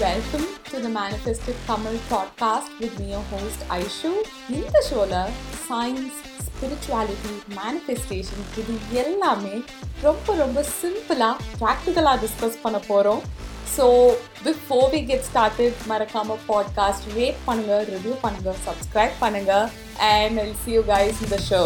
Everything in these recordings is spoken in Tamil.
Welcome to the Manifested Tamil podcast with me, your host Aishu. இந்த ஷோல சயின்ஸ் ஸ்பிரிச்சுவாலிட்டி மேனிஃபெஸ்டேஷன் இது எல்லாமே ரொம்ப ரொம்ப சிம்பிளாக ப்ராக்டிக்கலாக டிஸ்கஸ் பண்ண போகிறோம் so before we get started மறக்காம பாட்காஸ்ட் ரேட் பண்ணுங்க ரிவ்யூ பண்ணுங்க சப்ஸ்கிரைப் பண்ணுங்க and I'll see you guys இந்த show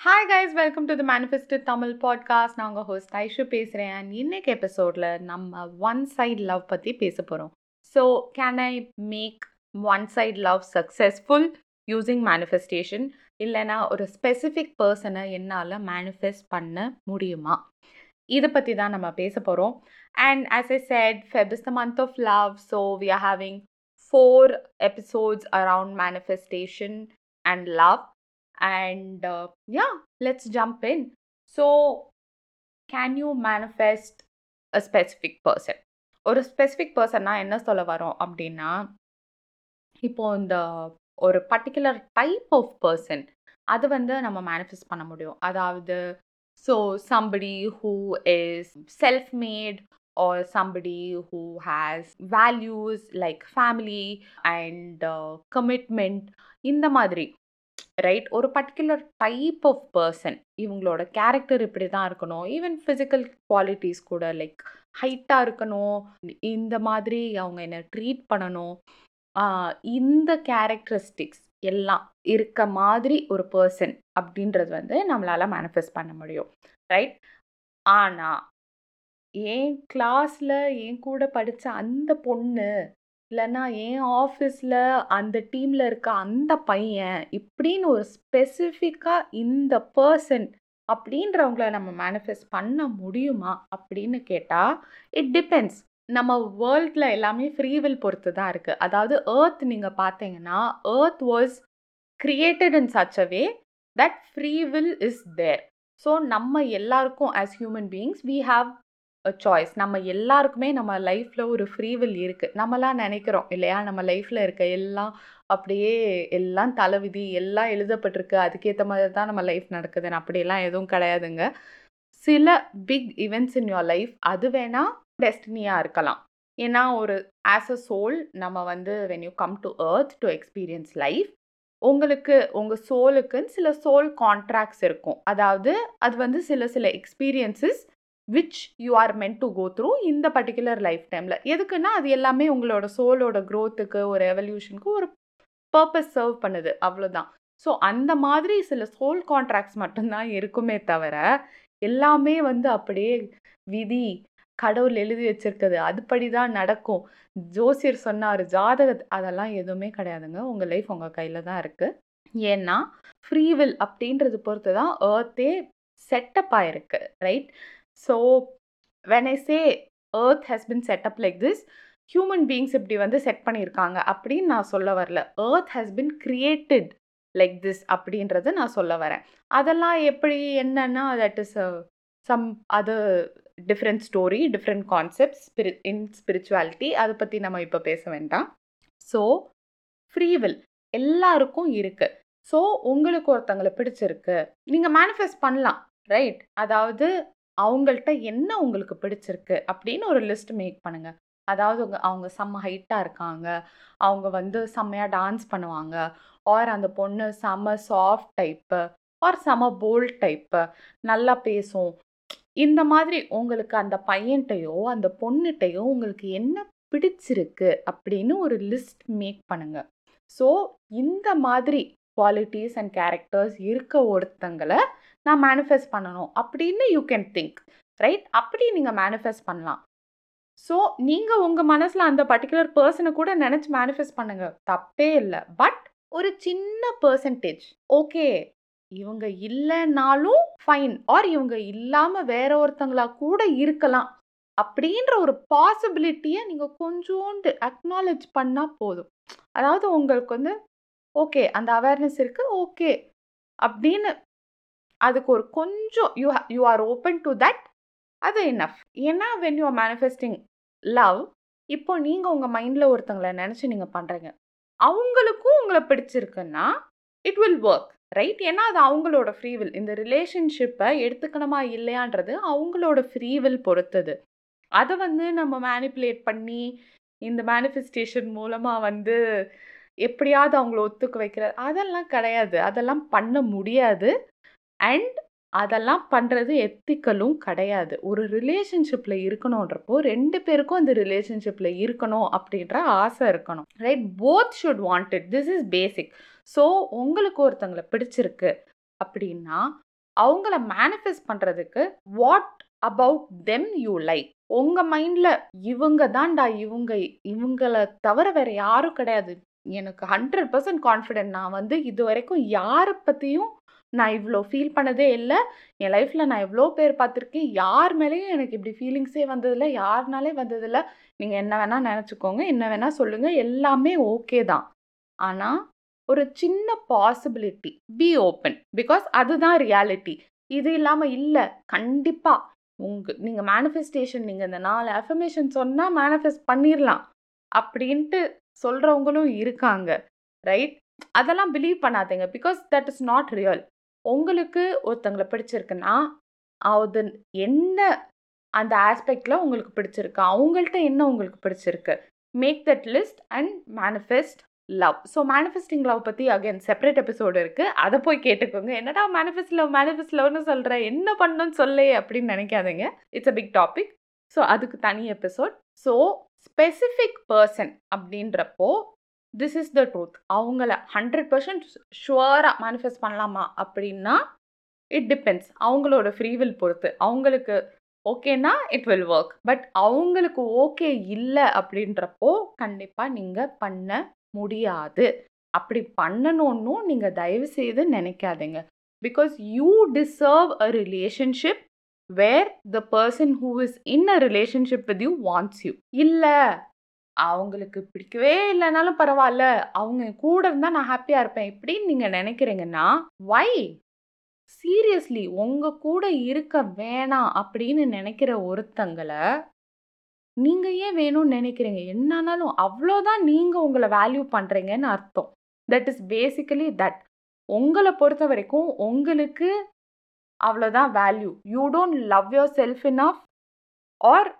hi guys welcome to the manifested Tamil podcast நான் உங்கள் ஹோஸ்ட் ஐஷு பேசுகிறேன் அண்ட் இன்னைக்கு எபிசோடில் நம்ம ஒன் சைட் லவ் பற்றி பேச போகிறோம் so can I make one side love successful using manifestation இல்லைனா ஒரு ஸ்பெசிஃபிக் பர்சனை என்னால் மேனிஃபெஸ்ட் பண்ண முடியுமா? இதை பற்றி தான் நம்ம பேச போகிறோம் and as I said Feb is the month of love so we are having four episodes around manifestation and love and uh, yeah let's jump in so can you manifest a specific person ஒரு ஸ்பெசிஃபிக் பர்சன்னா என்ன சொல்ல வரோம் அப்படின்னா இப்போ இந்த ஒரு பர்டிகுலர் டைப் ஆஃப் பர்சன் அது வந்து நம்ம மேனிஃபெஸ்ட் பண்ண முடியும் அதாவது so somebody who is self made or somebody who has values like family and uh, commitment இந்த மாதிரி ரைட் ஒரு பர்டிகுலர் டைப் ஆஃப் பர்சன் இவங்களோட கேரக்டர் இப்படி தான் இருக்கணும். ஈவன் ஃபிசிக்கல் குவாலிட்டிஸ் கூட லைக் ஹைட்டாக இருக்கணும். இந்த மாதிரி அவங்க என்ன ட்ரீட் பண்ணணும். இந்த கேரக்டரிஸ்டிக்ஸ் எல்லாம் இருக்க மாதிரி ஒரு பர்சன் அப்படின்றது வந்து நம்மளால் மேனிஃபெஸ்ட் பண்ண முடியும் ரைட் ஆனால் என் கிளாஸில் என் கூட படித்த அந்த பொண்ணு இல்லைன்னா என் ஆஃபீஸில் அந்த டீமில் இருக்க அந்த பையன் இப்படின்னு ஒரு ஸ்பெசிஃபிக்காக இந்த பர்சன் அப்படின்றவங்கள நம்ம மேனிஃபெஸ்ட் பண்ண முடியுமா அப்படின்னு கேட்டால் இட் டிபெண்ட்ஸ் நம்ம வேர்ல்டில் எல்லாமே ஃப்ரீவில் பொறுத்து தான் இருக்குது அதாவது ஏர்த் நீங்கள் பார்த்தீங்கன்னா earth was created in such a way that free will is there so நம்ம எல்லாருக்கும் as human beings we have choice நம்ம எல்லாருக்குமே நம்ம லைஃப்பில் ஒரு ஃப்ரீவில் இருக்குது நம்மலாம் நினைக்கிறோம் இல்லையா? நம்ம லைஃப்பில் இருக்க எல்லாம் அப்படியே எல்லாம் தலைவிதி எல்லாம் எழுதப்பட்டிருக்கு. அதுக்கேற்ற மாதிரி தான் நம்ம லைஃப் நடக்குதுன்னு. அப்படியெல்லாம் எதுவும் கிடையாதுங்க. சில big events in your life அது வேணால் டெஸ்டினியாக இருக்கலாம். ஏன்னா ஒரு ஆஸ் அ சோல் நம்ம வந்து when you come to earth to experience life உங்களுக்கு உங்கள் சோலுக்குன்னு சில சோல் கான்ட்ராக்ட்ஸ் இருக்கும். அதாவது அது வந்து சில சில experiences which you are meant to go through இந்த பர்டிகுலர் லைஃப் டைமில் எதுக்குன்னா அது எல்லாமே உங்களோட சோலோட க்ரோத்துக்கு ஒரு எவல்யூஷனுக்கு ஒரு பர்பஸ் சர்வ் பண்ணுது. அவ்வளோதான் ஸோ அந்த மாதிரி சில சோல் கான்ட்ராக்ட்ஸ் மட்டும்தான் இருக்குமே தவிர எல்லாமே வந்து அப்படியே விதி கடவுள் எழுதி வச்சிருக்கிறது அதுபடி தான் நடக்கும். ஜோசியர் சொன்னார் ஜாதக அதெல்லாம் எதுவுமே கிடையாதுங்க. உங்கள் லைஃப் உங்கள் கையில் தான் இருக்குது ஏன்னா ஃப்ரீவில் அப்படின்றது பொறுத்து தான் ஏர்த்தே செட்டப் ஆயிருக்கு right so when I say earth has been setup like this human beings இப்படி வந்து செட் பண்ணியிருக்காங்க அப்படின்னு நான் சொல்ல வரல. Earth has been created like this அப்படின்றத நான் சொல்ல வரேன். அதெல்லாம் எப்படி என்னன்னா தட் இஸ் சம் அது different story different concept spirit in spirituality அதை பற்றி நம்ம இப்போ பேச வேண்டாம். ஸோ ஃப்ரீவில் எல்லாருக்கும் இருக்குது ஸோ உங்களுக்கு ஒருத்தங்களை பிடிச்சிருக்கு. நீங்கள் மேனிஃபெஸ்ட் பண்ணலாம் ரைட் அதாவது அவங்கள்ட்ட என்ன உங்களுக்கு பிடிச்சிருக்கு? அப்படின்னு ஒரு லிஸ்ட் மேக் பண்ணுங்கள் அதாவது அவங்க அவங்க செம்ம ஹைட்டாக இருக்காங்க. அவங்க வந்து செம்மையாக டான்ஸ் பண்ணுவாங்க. ஆர் அந்த பொண்ணு செம சாஃப்ட் டைப்பு ஆர் செம போல்ட் டைப்பு நல்லா பேசும். இந்த மாதிரி உங்களுக்கு அந்த பையன்கிட்டையோ அந்த பொண்ணுகிட்டையோ உங்களுக்கு என்ன பிடிச்சிருக்கு? அப்படின்னு ஒரு லிஸ்ட் மேக் பண்ணுங்க. ஸோ இந்த மாதிரி குவாலிட்டிஸ் அண்ட் கேரக்டர்ஸ் இருக்க ஒருத்தங்களை நான் மேனிஃபெஸ்ட் பண்ணணும் அப்படின்னு யூ கேன் திங்க் ரைட் அப்படி நீங்கள் மேனிஃபெஸ்ட் பண்ணலாம். ஸோ நீங்கள் உங்கள் மனசில் அந்த பர்டிகுலர் பர்சனை கூட நினச்சி மேனிஃபெஸ்ட் பண்ணுங்கள் தப்பே இல்லை. பட் ஒரு சின்ன பர்சன்டேஜ் ஓகே இவங்க இல்லைனாலும் ஃபைன் ஆர் இவங்க இல்லாமல் வேற ஒருத்தங்களா கூட இருக்கலாம் அப்படின்ற ஒரு பாசிபிலிட்டியை நீங்கள் கொஞ்சோண்டு அக்னாலேஜ் பண்ணால் போதும். அதாவது உங்களுக்கு வந்து ஓகே அந்த அவேர்னஸ் இருக்குது ஓகே அப்படின்னு அதுக்கு ஒரு கொஞ்சம் you you are open to that அது என்னஃப் ஏன்னா when you are manifesting love இப்போ நீங்கள் உங்கள் மைண்டில் ஒருத்தங்களை நினச்சி நீங்கள் பண்ணுறீங்க அவங்களுக்கும் உங்களை பிடிச்சிருக்குன்னா இட் வில் ஒர்க் ரைட் ஏன்னா அது அவங்களோட ஃப்ரீவில் இந்த ரிலேஷன்ஷிப்பை எடுத்துக்கணுமா இல்லையான்றது அவங்களோட ஃப்ரீவில் பொறுத்தது. அதை வந்து நம்ம மேனிப்புலேட் பண்ணி, இந்த மேனிஃபெஸ்டேஷன் மூலமாக வந்து எப்படியாவது அவங்கள ஒத்துக்க வைக்கிறது அதெல்லாம் கிடையாது. அதெல்லாம் பண்ண முடியாது. அண்ட் அதெல்லாம் பண்ணுறது எத்திக்கலும் கிடையாது. ஒரு ரிலேஷன்ஷிப்பில் இருக்கணுன்றப்போ ரெண்டு பேருக்கும் அந்த ரிலேஷன்ஷிப்பில் இருக்கணும் அப்படின்ற ஆசை இருக்கணும். Right? Both should want it. This is basic. So உங்களுக்கு ஒருத்தங்களை பிடிச்சிருக்கு அப்படின்னா, அவங்கள மேனிஃபெஸ்ட் பண்ணுறதுக்கு what about them you like? உங்கள் மைண்டில் இவங்க தான்டா இவங்க இவங்கள தவிர வேறு யாரும் கிடையாது. எனக்கு 100% கான்ஃபிடென்ட். நான் வந்து இது வரைக்கும் யாரை பற்றியும் நான் இவ்வளோ ஃபீல் பண்ணதே இல்லை என் லைஃப்பில் நான் எவ்வளோ பேர் பார்த்துருக்கேன். யார் மேலேயும் எனக்கு இப்படி ஃபீலிங்ஸே வந்ததில்லை யாருனாலே வந்ததில்லை நீங்கள் என்ன வேணால் நினச்சிக்கோங்க என்ன வேணால் சொல்லுங்கள் எல்லாமே ஓகே தான். ஆனால் ஒரு சின்ன பாசிபிலிட்டி. Be open. பிகாஸ் அதுதான் ரியாலிட்டி. இது இல்லாமல் இல்லை கண்டிப்பாக உங்கள் நீங்கள் மேனிஃபெஸ்டேஷன் நீங்கள் இந்த நாலு அஃபர்மேஷன் சொன்னால் மேனிஃபெஸ்ட் பண்ணிடலாம் அப்படின்ட்டு சொல்கிறவங்களும் இருக்காங்க. ரைட்? அதெல்லாம் பிலீவ் பண்ணாதீங்க. Because that is not real. உங்களுக்கு ஒருத்தங்களை பிடிச்சிருக்குன்னா, அது என்ன அந்த ஆஸ்பெக்டில் உங்களுக்கு பிடிச்சிருக்கு? அவங்கள்ட்ட என்ன உங்களுக்கு பிடிச்சிருக்கு? Make that list and manifest love. So manifesting love பற்றி அகைன் செப்பரேட் எபிசோடு இருக்குது அதை போய் கேட்டுக்கோங்க. என்னடா மேனிஃபெஸ்ட் லவ் மேனிஃபெஸ்ட் லவ்னு சொல்கிறேன் என்ன பண்ணணும்னு சொல்லு அப்படின்னு நினைக்காதீங்க it's a big topic. So அதுக்கு தனி எபிசோட். ஸோ ஸ்பெசிஃபிக் பர்சன் அப்படின்றப்போ, திஸ் இஸ் த ட்ரூத். அவங்கள ஹண்ட்ரட் பர்சன்ட் ஷுவராக மேனிஃபெஸ்ட் பண்ணலாமா அப்படின்னா, இட் டிபெண்ட்ஸ். அவங்களோட ஃப்ரீவில் பொறுத்து. அவங்களுக்கு ஓகேன்னா இட் வில் ஒர்க் பட் அவங்களுக்கு ஓகே இல்லை அப்படின்றப்போ, கண்டிப்பாக நீங்கள் பண்ண முடியாது. அப்படி பண்ணணும்னும் நீங்கள் தயவு செய்து நினைக்காதீங்க because you deserve a relationship where the person who is in a relationship with you wants you. இல்லை அவங்களுக்கு பிடிக்கவே இல்லைனாலும் பரவாயில்ல அவங்க கூட இருந்தால் நான் ஹாப்பியாக இருப்பேன். இப்படின்னு நீங்கள் நினைக்கிறீங்கன்னா வை? சீரியஸ்லி உங்கள் கூட இருக்க வேணாம் அப்படின்னு நினைக்கிற ஒருத்தங்களை நீங்கள் ஏன் வேணும்னு நினைக்கிறீங்க என்ன அவ்வளோதான் நீங்கள் உங்களை வேல்யூ பண்ணுறீங்கன்னு அர்த்தம். That is basically that. உங்களை பொறுத்த வரைக்கும் உங்களுக்கு அவ்வளோதான் value. You don't love yourself enough or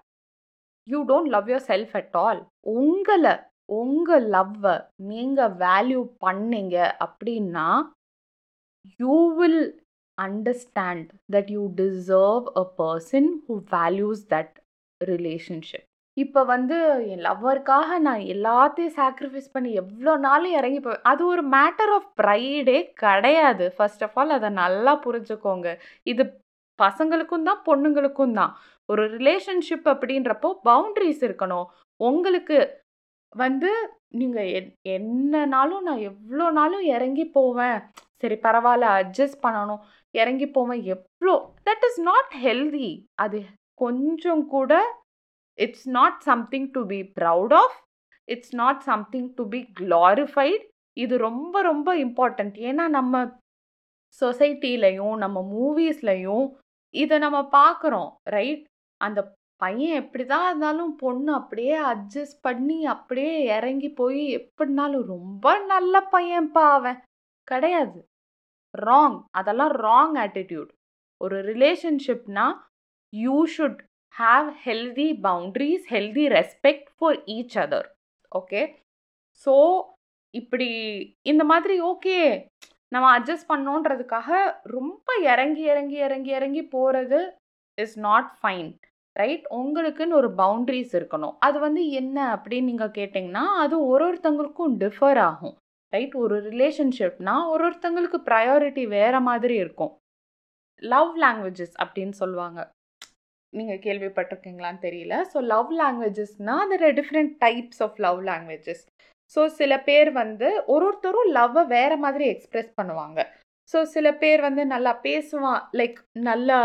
you don't love yourself at all. உங்கள உங்கள் லவ்வை நீங்கள் வேல்யூ பண்ணீங்க அப்படின்னா, you will understand that you deserve a person who values that relationship. இப்போ வந்து என் லவ்வருக்காக நான் எல்லாத்தையும் சாக்ரிஃபைஸ் பண்ணி எவ்வளோ நாளும் இறங்கி போவேன். அது ஒரு மேட்டர் ஆஃப் ப்ரைடே கிடையாது. ஃபர்ஸ்ட் ஆஃப் ஆல் அதை நல்லா புரிஞ்சுக்கோங்க. இது பசங்களுக்கும் தான், பொண்ணுங்களுக்கும் தான். ஒரு ரிலேஷன்ஷிப் அப்படின்றப்போ பவுண்ட்ரிஸ் இருக்கணும். உங்களுக்கு வந்து நீங்கள் என் என்னனாலும் நான் எவ்வளோ நாளும் இறங்கி போவேன். சரி பரவாயில்ல அட்ஜஸ்ட் பண்ணணும். இறங்கி போவேன். எவ்வளோ தட் இஸ் நாட் ஹெல்தி. அது கொஞ்சம் கூட it's not something to be proud of. It's not something to be clarified இது ரொம்ப ரொம்ப இம்பார்ட்டண்ட் ஏன்னா நம்ம சொசைட்டிலையும் நம்ம மூவிஸ்லையும் இதை நம்ம பார்க்குறோம். ரைட்? அந்த பையன் எப்படி தான் இருந்தாலும் பொண்ணு அப்படியே அட்ஜஸ்ட் பண்ணி, அப்படியே இறங்கி போய் எப்படினாலும் ரொம்ப நல்ல பையன்ப்பா அவன். கிடையாது. ராங். அதெல்லாம் ராங் ஆட்டிடியூட் ஒரு ரிலேஷன்ஷிப்னா, you should have healthy boundaries healthy respect for each other. Okay? So இப்படி இந்த மாதிரி ஓகே. நம்ம அட்ஜஸ்ட் பண்ணோன்றதுக்காக ரொம்ப இறங்கி, இறங்கி, இறங்கி, இறங்கி போகிறது இஸ் நாட் ஃபைன். ரைட்? உங்களுக்குன்னு ஒரு பவுண்ட்ரிஸ் இருக்கணும். அது வந்து என்ன அப்படின்னு நீங்கள் கேட்டிங்கன்னா அது ஒரு ஒருத்தவங்களுக்கும் டிஃபர் ஆகும். ரைட்? ஒரு ரிலேஷன்ஷிப்னா ஒரு ஒருத்தங்களுக்கு ப்ரையாரிட்டி வேறு மாதிரி இருக்கும். லவ் லாங்குவேஜஸ் அப்படின்னு சொல்லுவாங்க. நீங்கள் கேள்விப்பட்டிருக்கீங்களான்னு தெரியல. So love லாங்குவேஜஸ்னால் there are types of love languages. So சில பேர் வந்து ஒரு ஒருத்தரும் லவ்வை வேறு மாதிரி எக்ஸ்ப்ரெஸ் பண்ணுவாங்க. ஸோ சில பேர் வந்து நல்லா பேசுவான் லைக் நல்லா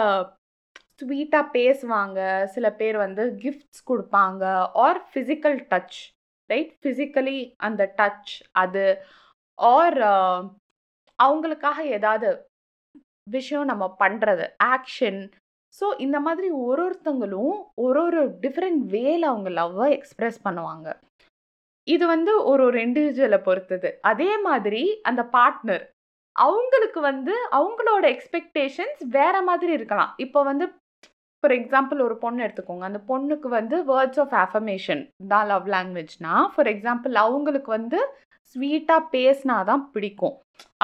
ஸ்வீட்டாக பேசுவாங்க. சில பேர் வந்து கிஃப்ட்ஸ் கொடுப்பாங்க or physical touch. Right? Physically அந்த டச் அது ஆர் uh, அவங்களுக்காக ஏதாவது விஷயம் நம்ம பண்ணுறது ஆக்ஷன். ஸோ இந்த மாதிரி ஒரு ஒருத்தங்களும் ஒரு ஒரு டிஃப்ரெண்ட் வேல அவங்க லவ்வை எக்ஸ்ப்ரெஸ் பண்ணுவாங்க. இது வந்து ஒரு ஒரு இண்டிவிஜுவலை பொறுத்தது. அதே மாதிரி அந்த பார்ட்னர் அவங்களுக்கு வந்து அவங்களோட எக்ஸ்பெக்டேஷன்ஸ் வேற மாதிரி இருக்கலாம். இப்போ வந்து ஃபார் எக்ஸாம்பிள் ஒரு பொண்ணு எடுத்துக்கோங்க. அந்த பொண்ணுக்கு வந்து வேர்ட்ஸ் ஆஃப் அஃபர்மேஷன் தான் லவ் லாங்குவேஜ்னா ஃபார் எக்ஸாம்பிள் அவங்களுக்கு வந்து ஸ்வீட்டாக பேசினா தான் பிடிக்கும்.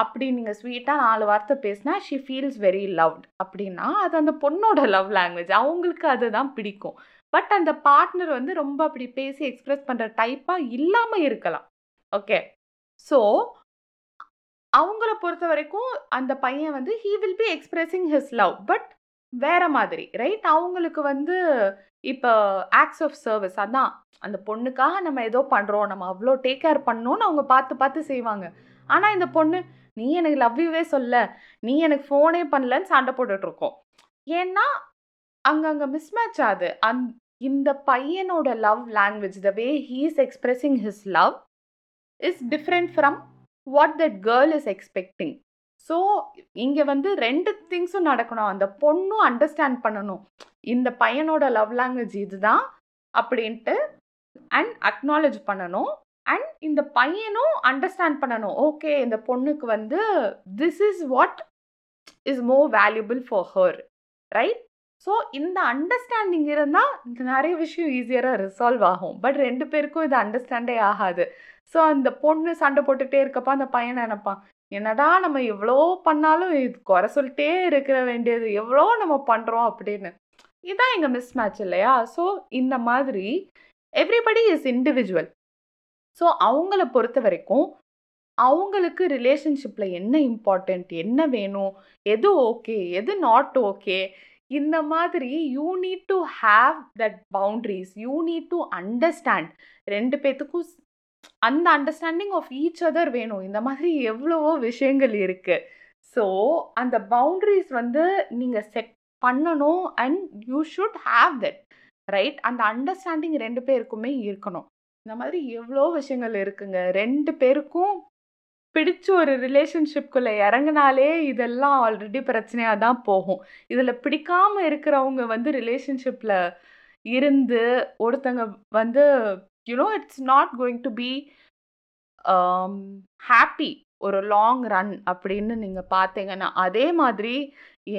அப்படி நீங்கள் ஸ்வீட்டாக நாலு வார்த்தை பேசினா ஷி ஃபீல்ஸ் வெரி லவ்ட் அப்படின்னா அது அந்த பொண்ணோட லவ் லாங்குவேஜ் அவங்களுக்கு அதுதான் பிடிக்கும். பட் அந்த பார்ட்னர் வந்து ரொம்ப அப்படி பேசி எக்ஸ்பிரஸ் பண்ணுற டைப்பாக இல்லாமல் இருக்கலாம். ஓகே ஸோ அவங்கள பொறுத்த வரைக்கும் அந்த பையன் வந்து he will be expressing his love but வேற மாதிரி ரைட் அவங்களுக்கு வந்து இப்போ ஆக்ட்ஸ் ஆஃப் சர்வீஸ் அதான் அந்த பொண்ணுக்காக நம்ம ஏதோ பண்ணுறோம் நம்ம அவ்வளோ டேக் கேர் பண்ணோன்னு அவங்க பார்த்து பார்த்து செய்வாங்க. ஆனால் இந்த பொண்ணு நீ எனக்கு லவ்யூவே சொல்ல நீ எனக்கு ஃபோனே பண்ணலன்னு சண்டை போட்டுட்ருக்கோம் ஏன்னா அங்கங்கே மிஸ்மேட்ச் ஆகுது அந் இந்த பையனோட love language the way he is expressing his love is different from what that girl is expecting so இங்கே வந்து ரெண்டு திங்ஸும் நடக்கணும். அந்த பொண்ணும் அண்டர்ஸ்டாண்ட் பண்ணணும். இந்த பையனோட லவ் லாங்குவேஜ் இதுதான் அப்படின்ட்டு அண்ட் அக்னாலேஜ் பண்ணணும். அண்ட் இந்த பையனும் அண்டர்ஸ்டாண்ட் பண்ணணும். ஓகே இந்த பொண்ணுக்கு வந்து this is what is more valuable for her right so இந்த அண்டர்ஸ்டாண்டிங் இருந்தால் நிறைய விஷயம் ஈஸியராக ரிசால்வ் ஆகும். பட் ரெண்டு பேருக்கும் இது அண்டர்ஸ்டாண்டே ஆகாது. ஸோ அந்த பொண்ணு சண்டை போட்டுகிட்டே இருக்கப்ப அந்த பையன் நினைப்பான் என்னடா நம்ம எவ்வளோ பண்ணாலும் இது குறை சொல்லிட்டே இருக்கிற வேண்டியது. எவ்வளோ நம்ம பண்ணுறோம் அப்படின்னு. இதுதான் எங்கள் மிஸ் மேட்ச் இல்லையா? ஸோ இந்த மாதிரி எவ்ரிபடி இஸ் இண்டிவிஜுவல் ஸோ அவங்கள பொறுத்த வரைக்கும் அவங்களுக்கு ரிலேஷன்ஷிப்பில் என்ன இம்பார்ட்டண்ட் என்ன வேணும் எது ஓகே எது நாட் ஓகே இந்த மாதிரி you need to have that boundaries you need to understand ரெண்டு பேத்துக்கும் அந்த அண்டர்ஸ்டாண்டிங் ஆஃப் ஈச் அதர் வேணும். இந்த மாதிரி எவ்வளவோ விஷயங்கள் இருக்குது ஸோ அந்த பவுண்ட்ரிஸ் வந்து நீங்கள் செட் பண்ணணும் and you should have that right அந்த அண்டர்ஸ்டாண்டிங் ரெண்டு பேருக்குமே இருக்கணும். இந்த மாதிரி எவ்வளோ விஷயங்கள் இருக்குங்க. ரெண்டு பேருக்கும் பிடிச்சு ஒரு ரிலேஷன்ஷிப்குள்ளே இறங்கினாலே இதெல்லாம் ஆல்ரெடி பிரச்சனையாக தான் போகும். இதில் பிடிக்காமல் இருக்கிறவங்க வந்து ரிலேஷன்ஷிப்பில் இருந்து ஒருத்தங்க வந்து you know it's not going to be happy ஒரு லாங் ரன் அப்படின்னு நீங்கள் பார்த்தீங்கன்னா அதே மாதிரி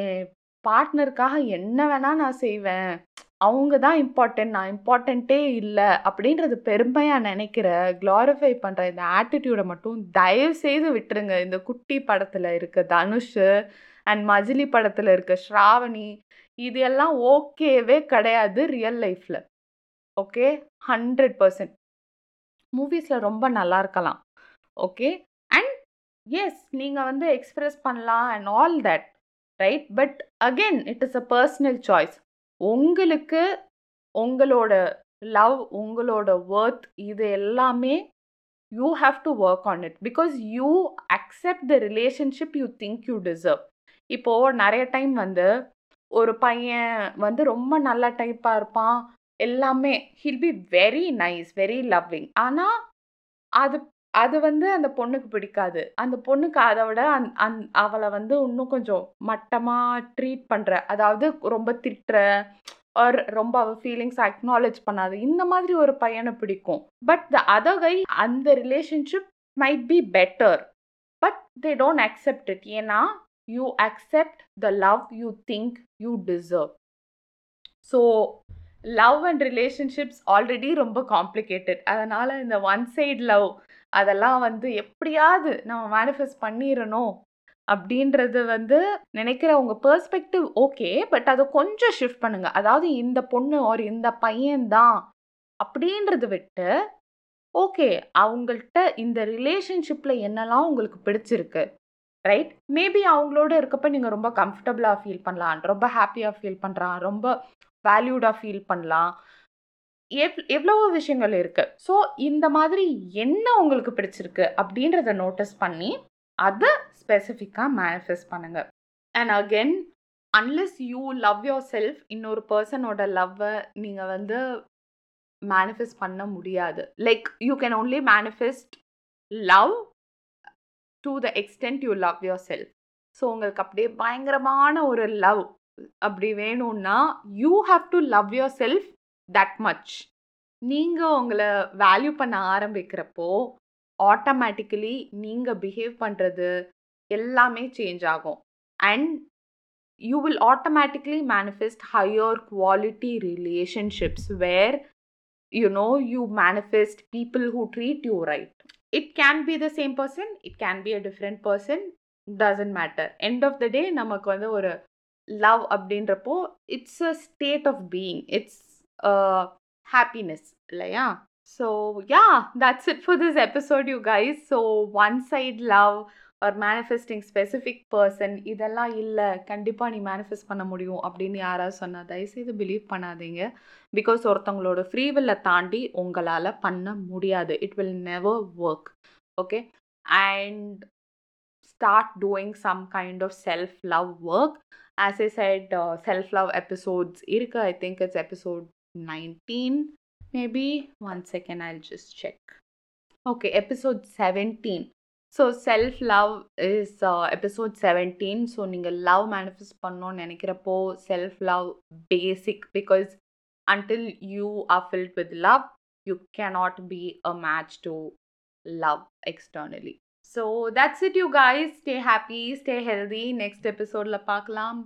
என் பார்ட்னருக்காக என்ன வேணால் நான் செய்வேன். அவங்க தான் இம்பார்ட்டன்ட் நான் இம்பார்ட்டண்ட்டே இல்லை அப்படின்றது பெருமையாக நினைக்கிற க்ளாரிஃபை பண்ணுற இந்த ஆட்டிடியூடை மட்டும் தயவு செய்து விட்டுருங்க. இந்த குட்டி படத்தில் இருக்க தனுஷ் அண்ட் மஜிலி படத்தில் இருக்க ஸ்ராவணி இது எல்லாம் ஓகேவே கிடையாது ரியல் லைஃப்பில் ஓகே ஹண்ட்ரட் பர்சன்ட் மூவிஸில் ரொம்ப நல்லா இருக்கலாம். ஓகே அண்ட் எஸ் நீங்கள் வந்து எக்ஸ்ப்ரெஸ் பண்ணலாம் and all that right but again it is a personal choice உங்களுக்கு உங்களோட லவ் உங்களோட ஒர்த் இது எல்லாமே you have to work on it because you accept the relationship you think you deserve இப்போது நிறைய டைம் வந்து ஒரு பையன் வந்து ரொம்ப நல்ல டைப்பாக இருப்பான். எல்லாமே he'll be very nice very loving ஆனால் அது அது வந்து அந்த பொண்ணுக்கு பிடிக்காது. அந்த பொண்ணுக்கு அதை விட அந் அந் அவளை வந்து இன்னும் கொஞ்சம் மட்டமாக ட்ரீட் பண்ணுற அதாவது ரொம்ப திட்டுற ஆர் ரொம்ப அவள் ஃபீலிங்ஸ் அக்னாலேஜ் பண்ணாது இந்த மாதிரி ஒரு பையனை பிடிக்கும். பட் த அதர் கை அந்த relationship might be better but they don't accept it ஏன்னா you accept the love you think you deserve so love and relationships already ரொம்ப காம்ப்ளிகேட்டட் அதனால் இந்த ஒன் சைட் லவ் அதெல்லாம் வந்து எப்படியாவது நம்ம மேனிஃபெஸ்ட் பண்ணிடணும் அப்படின்றது வந்து நினைக்கிற உங்கள் பெர்ஸ்பெக்டிவ் ஓகே பட் அதை கொஞ்சம் ஷிஃப்ட் பண்ணுங்கள் அதாவது இந்த பொண்ணு ஒரு இந்த பையன்தான் அப்படின்றது விட்டு ஓகே அவங்கள்ட்ட இந்த ரிலேஷன்ஷிப்பில் என்னெல்லாம் உங்களுக்கு பிடிச்சிருக்கு ரைட் மேபி அவங்களோட இருக்கப்ப நீங்கள் ரொம்ப கம்ஃபர்டபுளாக ஃபீல் பண்ணலாம் ரொம்ப ஹாப்பியாக ஃபீல் பண்ணுறான் ரொம்ப வேல்யூடாக ஃபீல் பண்ணலாம். எவ் எவ்வளவோ விஷயங்கள் இருக்குது ஸோ இந்த மாதிரி என்ன உங்களுக்கு பிடிச்சிருக்கு அப்படின்றத நோட்டீஸ் பண்ணி அதை ஸ்பெசிஃபிக்காக மேனிஃபெஸ்ட் பண்ணுங்கள் and again unless you love yourself இன்னொரு பர்சனோட லவ்வை நீங்கள் வந்து மேனிஃபெஸ்ட் பண்ண முடியாது. Like you can only manifest love to the extent you love yourself so உங்களுக்கு அப்படியே பயங்கரமான ஒரு லவ் அப்படி வேணும்னா you have to love yourself that much நீங்கள் உங்களை வேல்யூ பண்ண ஆரம்பிக்கிறப்போ ஆட்டோமேட்டிக்கலி நீங்கள் பிஹேவ் பண்ணுறது எல்லாமே சேஞ்ச் ஆகும் and you will automatically manifest higher quality relationships where you know you manifest people who treat you right it can be the same person it can be a different person doesn't matter end of the day நமக்கு வந்து ஒரு லவ் அப்படின்றப்போ it's a state of being it's Uh, happiness இல்லையா? So yeah that's it for this episode you guys so one side love ஒரு மேனிஃபெஸ்டிங் ஸ்பெசிஃபிக் பர்சன் இதெல்லாம் இல்லை. கண்டிப்பாக நீ மேனிஃபெஸ்ட் பண்ண முடியும் அப்படின்னு யாராவது சொன்னால் தயவுசெய்து பிலீவ் பண்ணாதீங்க. பிகாஸ் ஒருத்தவங்களோட ஃப்ரீவில்லை தாண்டி உங்களால் பண்ண முடியாது. It will never work okay and start doing some kind of self love work as a side self love episodes இருக்குது I think it's episode nineteen maybe one second I just check okay episode seventeen so self love is episode seventeen so நீங்கள் லவ் மேனிஃபெஸ்ட் பண்ணணும்னு நினைக்கிறப்போ self love basic because until you are filled with love, you cannot be a match to love externally. So that's it, you guys. Stay happy, stay healthy. Next episode, la paakalam.